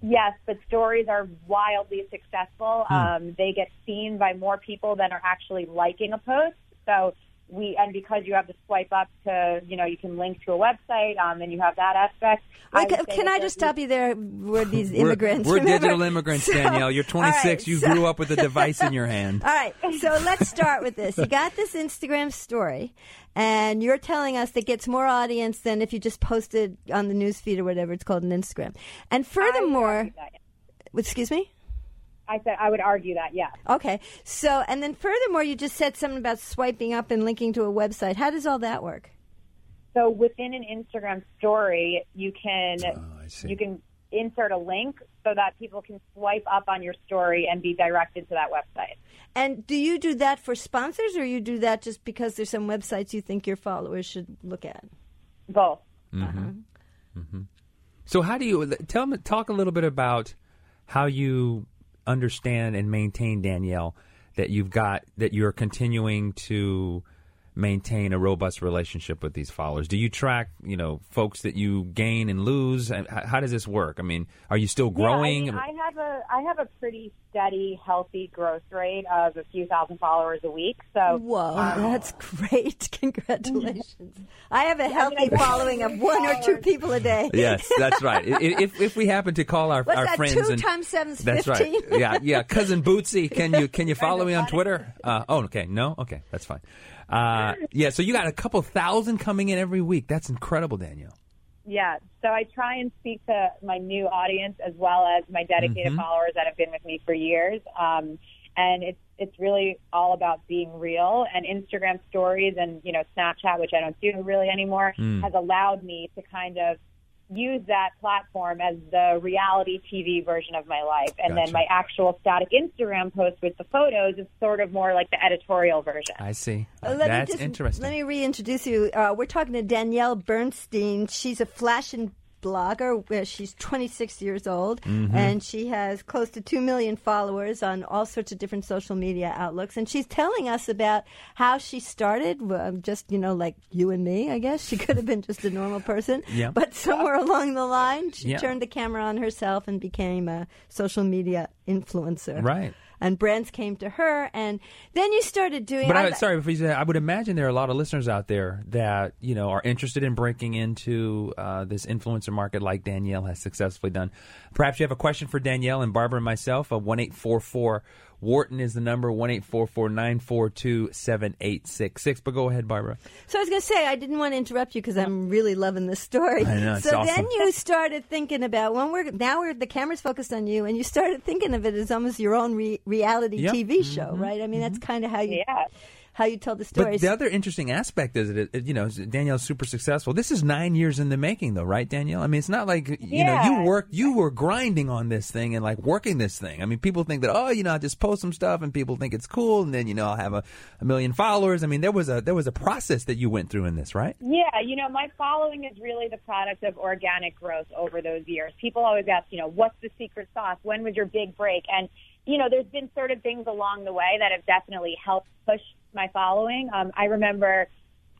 Yes, but stories are wildly successful. Um, they get seen by more people than are actually liking a post. So we, and because you have to swipe up to, you know, you can link to a website, um, and you have that aspect. I Wait, can, can I just stop you there? We're these We're- immigrants. We're, digital immigrants, So- Danielle. You're 26. all right, you so- grew up with a device in your hand. All right, so let's start with this. You got this Instagram story, and you're telling us that gets more audience than if you just posted on the newsfeed or whatever it's called on Instagram. And furthermore, that, yes. excuse me. I said I would argue that, yes. Okay, so and then furthermore, you just said something about swiping up and linking to a website. How does all that work? So within an Instagram story, you can Oh, you can insert a link so that people can swipe up on your story and be directed to that website. And do you do that for sponsors, or you do that just because there's some websites you think your followers should look at? Both. Mm-hmm. Uh-huh. Mm-hmm. So how do you tell me? Talk a little bit about how you understand and maintain Danielle that you've got that you're continuing to maintain a robust relationship with these followers. Do you track, you know, folks that you gain and lose? And How, how does this work? I mean, are you still growing? Yeah, I, mean, I have a I have a pretty steady, healthy growth rate of a few thousand followers a week. So Whoa, that's great! Congratulations. I have a healthy I don't following of one or two people a day. yes, that's right. I- i- If if we happen to call our What's our that? friends Two and times seven's That's right. Yeah, yeah. Cousin Bootsy, can you can you follow me on Twitter? Uh, oh, okay. No, okay, that's fine. Uh, yeah, so you got a couple thousand coming in every week. That's incredible, Danielle. yeah, so I try and speak to my new audience as well as my dedicated followers that have been with me for years. Um, and it's it's really all about being real. And Instagram stories and you know Snapchat, which I don't do really anymore, has allowed me to kind of use that platform as the reality TV version of my life. And Gotcha. then my actual static Instagram post with the photos is sort of more like the editorial version. I see. Uh, let that's me just, interesting. Let me reintroduce you. Uh, we're talking to Danielle Bernstein. She's a fashion blogger. where She's 26 years old, Mm-hmm. and she has close to 2 million followers on all sorts of different social media outlooks. And she's telling us about how she started, just, you know, like you and me, I guess. She could have been just a normal person. Yeah. But somewhere along the line, she Yeah. turned the camera on herself and became a social media influencer. Right. And brands came to her, and then you started doing. But I, I- sorry, before you say that, I would imagine there are a lot of listeners out there that you know are interested in breaking into uh, this influencer market, like Danielle has successfully done. Perhaps you have a question for Danielle and Barbara and myself. A one eight four four Wharton is the number one eight four four nine four two seven eight six six. But go ahead, Barbara. So I was going to say I didn't want to interrupt you because I'm really loving this story. I know, it's so awesome. then you started thinking about when we're now we're the camera's focused on you, and you started thinking of it as almost your own re- reality Yep. Mm-hmm. TV show, right? I mean, that's kind of how you Yeah. How you tell the story. But the other interesting aspect is that it, you know Danielle's super successful. This is nine years in the making, though, right, Danielle? I mean, it's not like you know you Yeah. worked, you were grinding on this thing and like working this thing. I mean, people think that oh, you know, I just post some stuff and people think it's cool, and then you know I'll have a, a million followers. I mean, there was a there was a process that you went through in this, right? Yeah, you know, my following is really the product of organic growth over those years. People always ask, you know, what's the secret sauce? When was your big break? And, you know, there's been sort of things along the way that have definitely helped push my following. Um, I remember,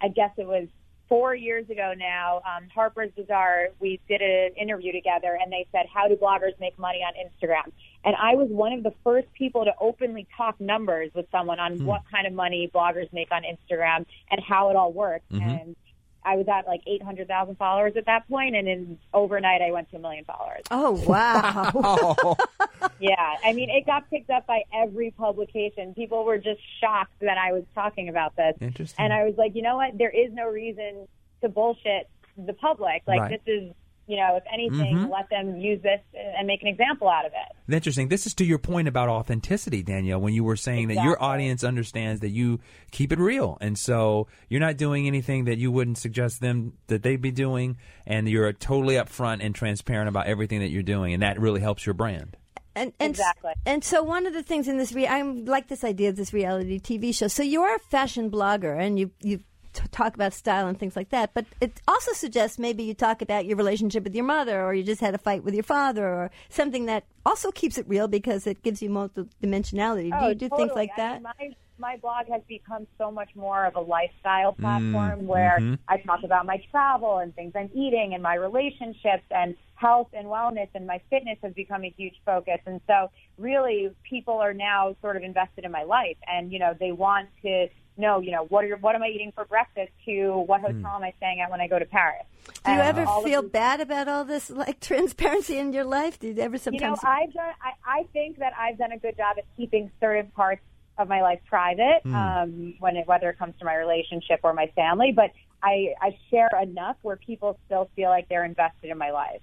I guess it was four years ago now, um, Harper's Bazaar, we did an interview together and they said, how do bloggers make money on Instagram? And I was one of the first people to openly talk numbers with someone on what kind of money bloggers make on Instagram and how it all works. And I was at like 800,000 followers at that point, and in overnight I went to a million followers. oh wow! Oh, Yeah, I mean, it got picked up by every publication. People were just shocked that I was talking about this. Interesting. And I was like, you know what? There is no reason to bullshit the public. Like, Right. this is, you know, if anything, Mhm. let them use this and make an example out of it. Interesting. This is to your point about authenticity, Danielle, when you were saying that your audience understands that you keep it real. And so you're not doing anything that you wouldn't suggest them that they'd be doing. And you're totally upfront and transparent about everything that you're doing. And that really helps your brand. And, and Exactly. And so one of the things in this, re- I like this idea of this reality TV show. So you're a fashion blogger, and you you t- talk about style and things like that. But it also suggests maybe you talk about your relationship with your mother, or you just had a fight with your father, or something that also keeps it real because it gives you multi-dimensionality. do Oh, you do totally. things like I that? mean, my my blog has become so much more of a lifestyle Mm, platform where mm-hmm. I talk about my travel and things I'm eating and my relationships and health and wellness and my fitness has become a huge focus. And so really people are now sort of invested in my life and, you know, they want to know, you know, what are what am I eating for breakfast to what hotel am I staying at when I go to Paris? do you And ever feel these- bad about all this like transparency in your life? Do you ever you know, sometimes? I've done. I, I think that I've done a good job at keeping certain parts of my life private, um, when it, whether it comes to my relationship or my family. But I, I share enough where people still feel like they're invested in my life.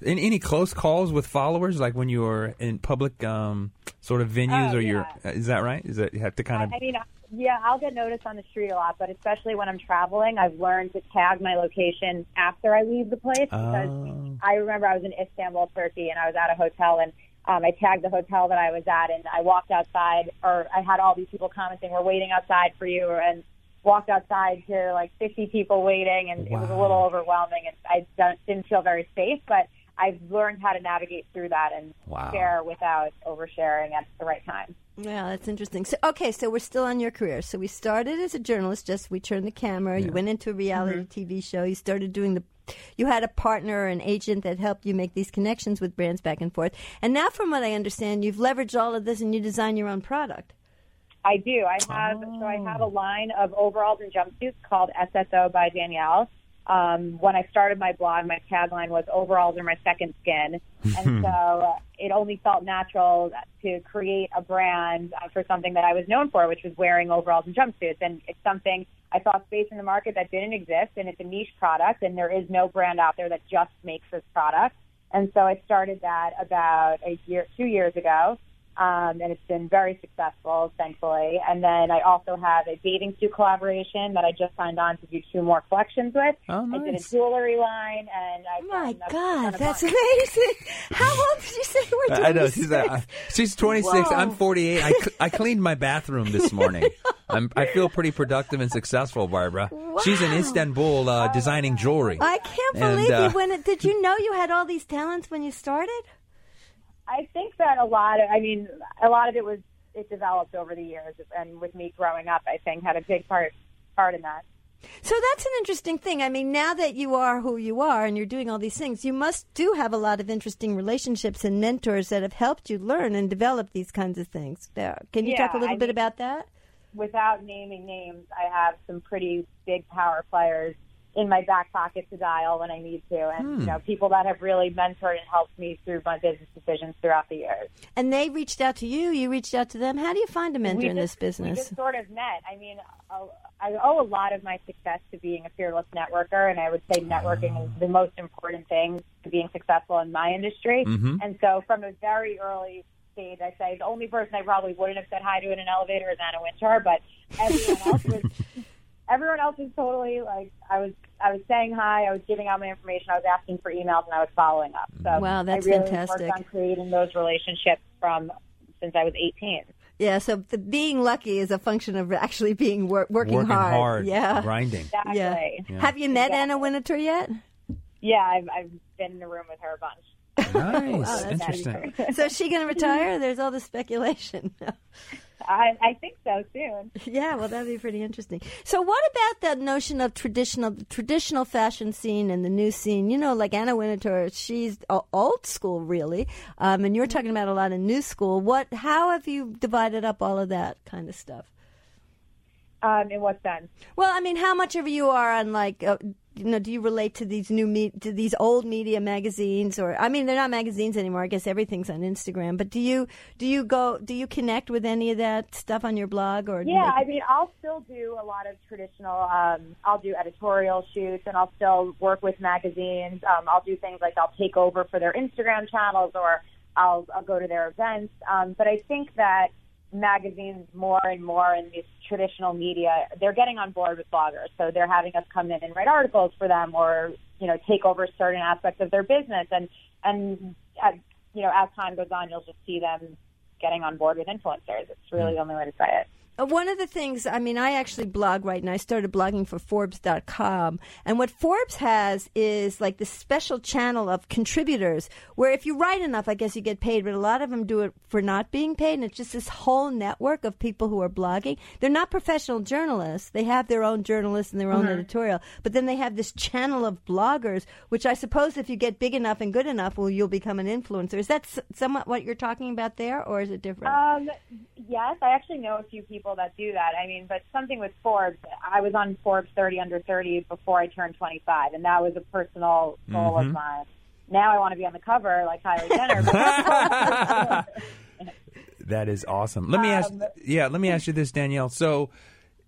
In any close calls with followers, like when you are in public um, sort of venues, Oh, or you're, is that right? Is that you have to kind of I, I mean, yeah, I'll get noticed on the street a lot, but especially when I'm traveling, I've learned to tag my location after I leave the place because Oh. I remember I was in Istanbul, Turkey, and I was at a hotel and um, I tagged the hotel that I was at, and I walked outside, or I had all these people commenting, "We're waiting outside for you," and walked outside to like 50 people waiting, and it was a little overwhelming, and I don't, didn't feel very safe, but. I've learned how to navigate through that and Wow. share without oversharing at the right time. Yeah, that's interesting. So, okay, so we're still on your career. So we started as a journalist. Just we turned the camera. You went into a reality mm-hmm. TV show. You started doing the. You had a partner, an agent that helped you make these connections with brands back and forth. And now, from what I understand, you've leveraged all of this and you design your own product. I do. I have so I have oh. a line of overalls and jumpsuits called SSO by Danielle. Um, when I started my blog, my tagline was "Overalls are my second skin," and so uh, it only felt natural to create a brand uh, for something that I was known for, which was wearing overalls and jumpsuits. And it's something I saw space in the market that didn't exist, and it's a niche product, and there is no brand out there that just makes this product. And so I started that about a year, two years ago. Um, and it's been very successful, thankfully. And then I also have a bathing suit collaboration that I just signed on to do two more collections with. Oh, I did a jewelry line, and I Oh my God, that's bunch. amazing! How old did you say you were? I know she's uh, 26? she's 26. Whoa. I'm 48. I, cl- I cleaned my bathroom this morning. I'm, I feel pretty productive and successful, Barbara. She's in Istanbul uh, designing jewelry. I can't And, believe uh, you. When it, did you know you had all these talents when you started? I think that a lot of, I mean, a lot of it was it developed over the years, and with me growing up, I think had a big part part in that. So that's an interesting thing. I mean, now that you are who you are and you're doing all these things, you must do have a lot of interesting relationships and mentors that have helped you learn and develop these kinds of things. Can you Yeah, talk a little I bit mean- about that? Without naming names, I have some pretty big power players in my back pocket to dial when I need to, and you know, people that have really mentored and helped me through my business decisions throughout the years. And they reached out to you. You reached out to them. How do you find a mentor we in just, this We business? just sort of met. I mean, I owe a lot of my success to being a fearless networker, and I would say networking is the most important thing to being successful in my industry. Mm-hmm. And so, from a very early stage, I say the only person I probably wouldn't have said hi to in an elevator is Anna Wintour, but everyone else was. Everyone else was totally like I was. I was saying hi. I was giving out my information. I was asking for emails, and I was following up. So Wow, that's I really fantastic. worked on creating those relationships from since I was 18. Yeah, so the being lucky is a function of actually being wor- working, Working hard, Yeah. grinding. Exactly. Yeah. Have you met Exactly. Anna Wintour yet? Yeah, I've, I've been in the room with her a bunch. Nice, that's interesting. So is she going to retire? There's all this speculation. I, I think so soon. yeah, well, that'd be pretty interesting. So, what about that notion of traditional traditional fashion scene and the new scene? You know, like Anna Wintour, she's old school, really, um, and you're talking about a lot of new school. What? How have you divided up all of that kind of stuff? Um, in what sense? Well, I mean, how much of you are on like, uh, you know, do you relate to these new me- to these old media magazines, or I mean, they're not magazines anymore. I guess everything's on Instagram. But do you do you go do you connect with any of that stuff on your blog or? Yeah, I mean, I'll still do a lot of traditional. Um, I'll do editorial shoots, and I'll still work with magazines. Um, I'll do things like I'll take over for their Instagram channels, or I'll, I'll go to their events. Um, but I think that magazines more and more in these traditional media, they're getting on board with bloggers. So they're having us come in and write articles for them, or you know, take over certain aspects of their business. And and as, you know, as time goes on, you'll just see them getting on board with influencers. It's really hmm. the only way to say it. Uh, One of the things, I mean, I actually blog right now. I started blogging for Forbes.com. And what Forbes has is like this special channel of contributors where if you write enough, I guess you get paid, but a lot of them do it for not being paid. And it's just this whole network of people who are blogging. They're not professional journalists. They have their own journalists and their own editorial. But then they have this channel of bloggers, which I suppose if you get big enough and good enough, well, you'll become an influencer. Is that somewhat what you're talking about there, or is it different? Um, yes, I actually know a few people that do that. I mean, but something with Forbes, I was on Forbes 30 under 30 before I turned 25, and that was a personal goal of mine. Now I want to be on the cover like Kylie Jenner. That is awesome. Let me ask. Um, Yeah, let me ask you this, Danielle. So,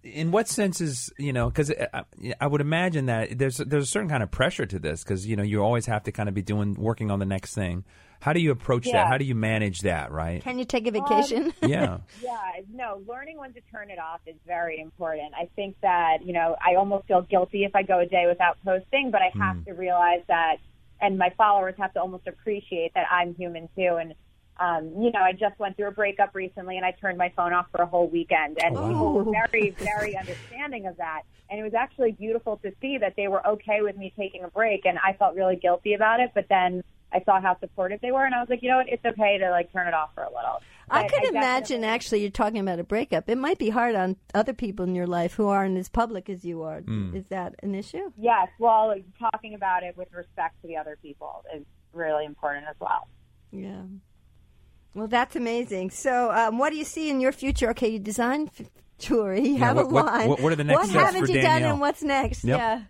in what sense is you know? Because I, uh, uh, I would imagine that there's there's a certain kind of pressure to this because you know you always have to kind of be doing working on the next thing. How do you approach that? How do you manage that? Right? Can you take a vacation? Um, yeah. yeah, no, learning when to turn it off is very important. I think that, you know, I almost feel guilty if I go a day without posting, but I have hmm. to realize that, and my followers have to almost appreciate that I'm human too. And, um, you know, I just went through a breakup recently and I turned my phone off for a whole weekend. And people were very, very understanding of that. And it was actually beautiful to see that they were okay with me taking a break. And I felt really guilty about it. But then I saw how supportive they were. And I was like, you know what? It's okay to like turn it off for a little. I But could imagine actually you're talking about a breakup. It might be hard on other people in your life who aren't as public as you are. Is that an issue? Yes, well, talking about it with respect to the other people is really important as well. Yeah. Well, that's amazing. So, um, what do you see in your future? Okay, you design f- jewelry, you Yeah, have what- a line. what- what are the next What steps haven't for you done and what's next? Yep. Yeah.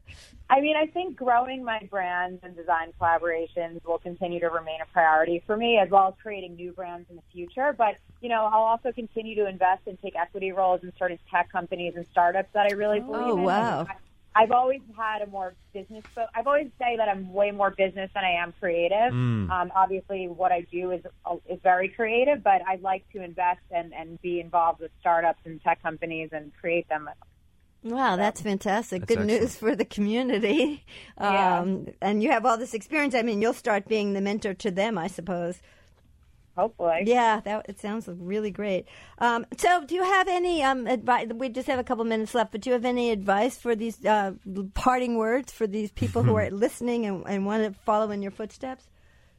I mean, I think growing my brands and design collaborations will continue to remain a priority for me, as well as creating new brands in the future. But, you know, I'll also continue to invest and take equity roles in certain tech companies and startups that I really believe Oh, in. wow. I, I've always had a more business. Fo- I've always say that I'm way more business than I am creative. Mm. Um, obviously, what I do is is very creative, but I like to invest and and be involved with startups and tech companies and create them. Wow, that's fantastic. That's Good news for the community. Yeah. Um, and you have all this experience. I mean, you'll start being the mentor to them, I suppose. Hopefully, Yeah, that it sounds really great. Um, so, do you have any um, advice? We just have a couple minutes left, but do you have any advice for these uh, parting words for these people who are listening and, and want to follow in your footsteps?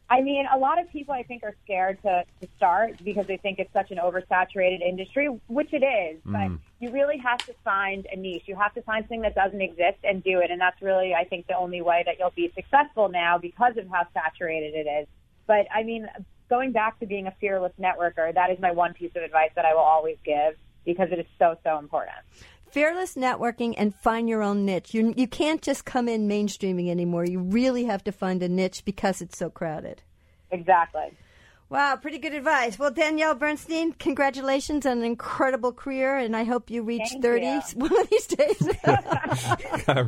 I mean, a lot of people I think are scared to, to start because they think it's such an oversaturated industry, which it is. But you really have to find a niche. You have to find something that doesn't exist and do it. And that's really, I think, the only way that you'll be successful now because of how saturated it is. But I mean, going back to being a fearless networker, that is my one piece of advice that I will always give because it is so, so important. Fearless networking and find your own niche. You you can't just come in mainstreaming anymore. You really have to find a niche because it's so crowded. Exactly. Wow, pretty good advice. Well, Danielle Bernstein, congratulations on an incredible career, and I hope you reach Thank 30 you. one of these days.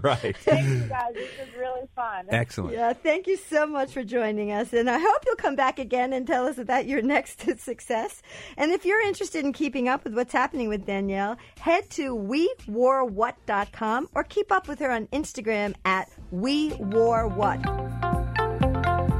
right. Thank you guys. This was really fun. Excellent. yeah, thank you so much for joining us, and I hope you'll come back again and tell us about your next success. And if you're interested in keeping up with what's happening with Danielle, head to weworewhat.com or keep up with her on Instagram at wewarewhat.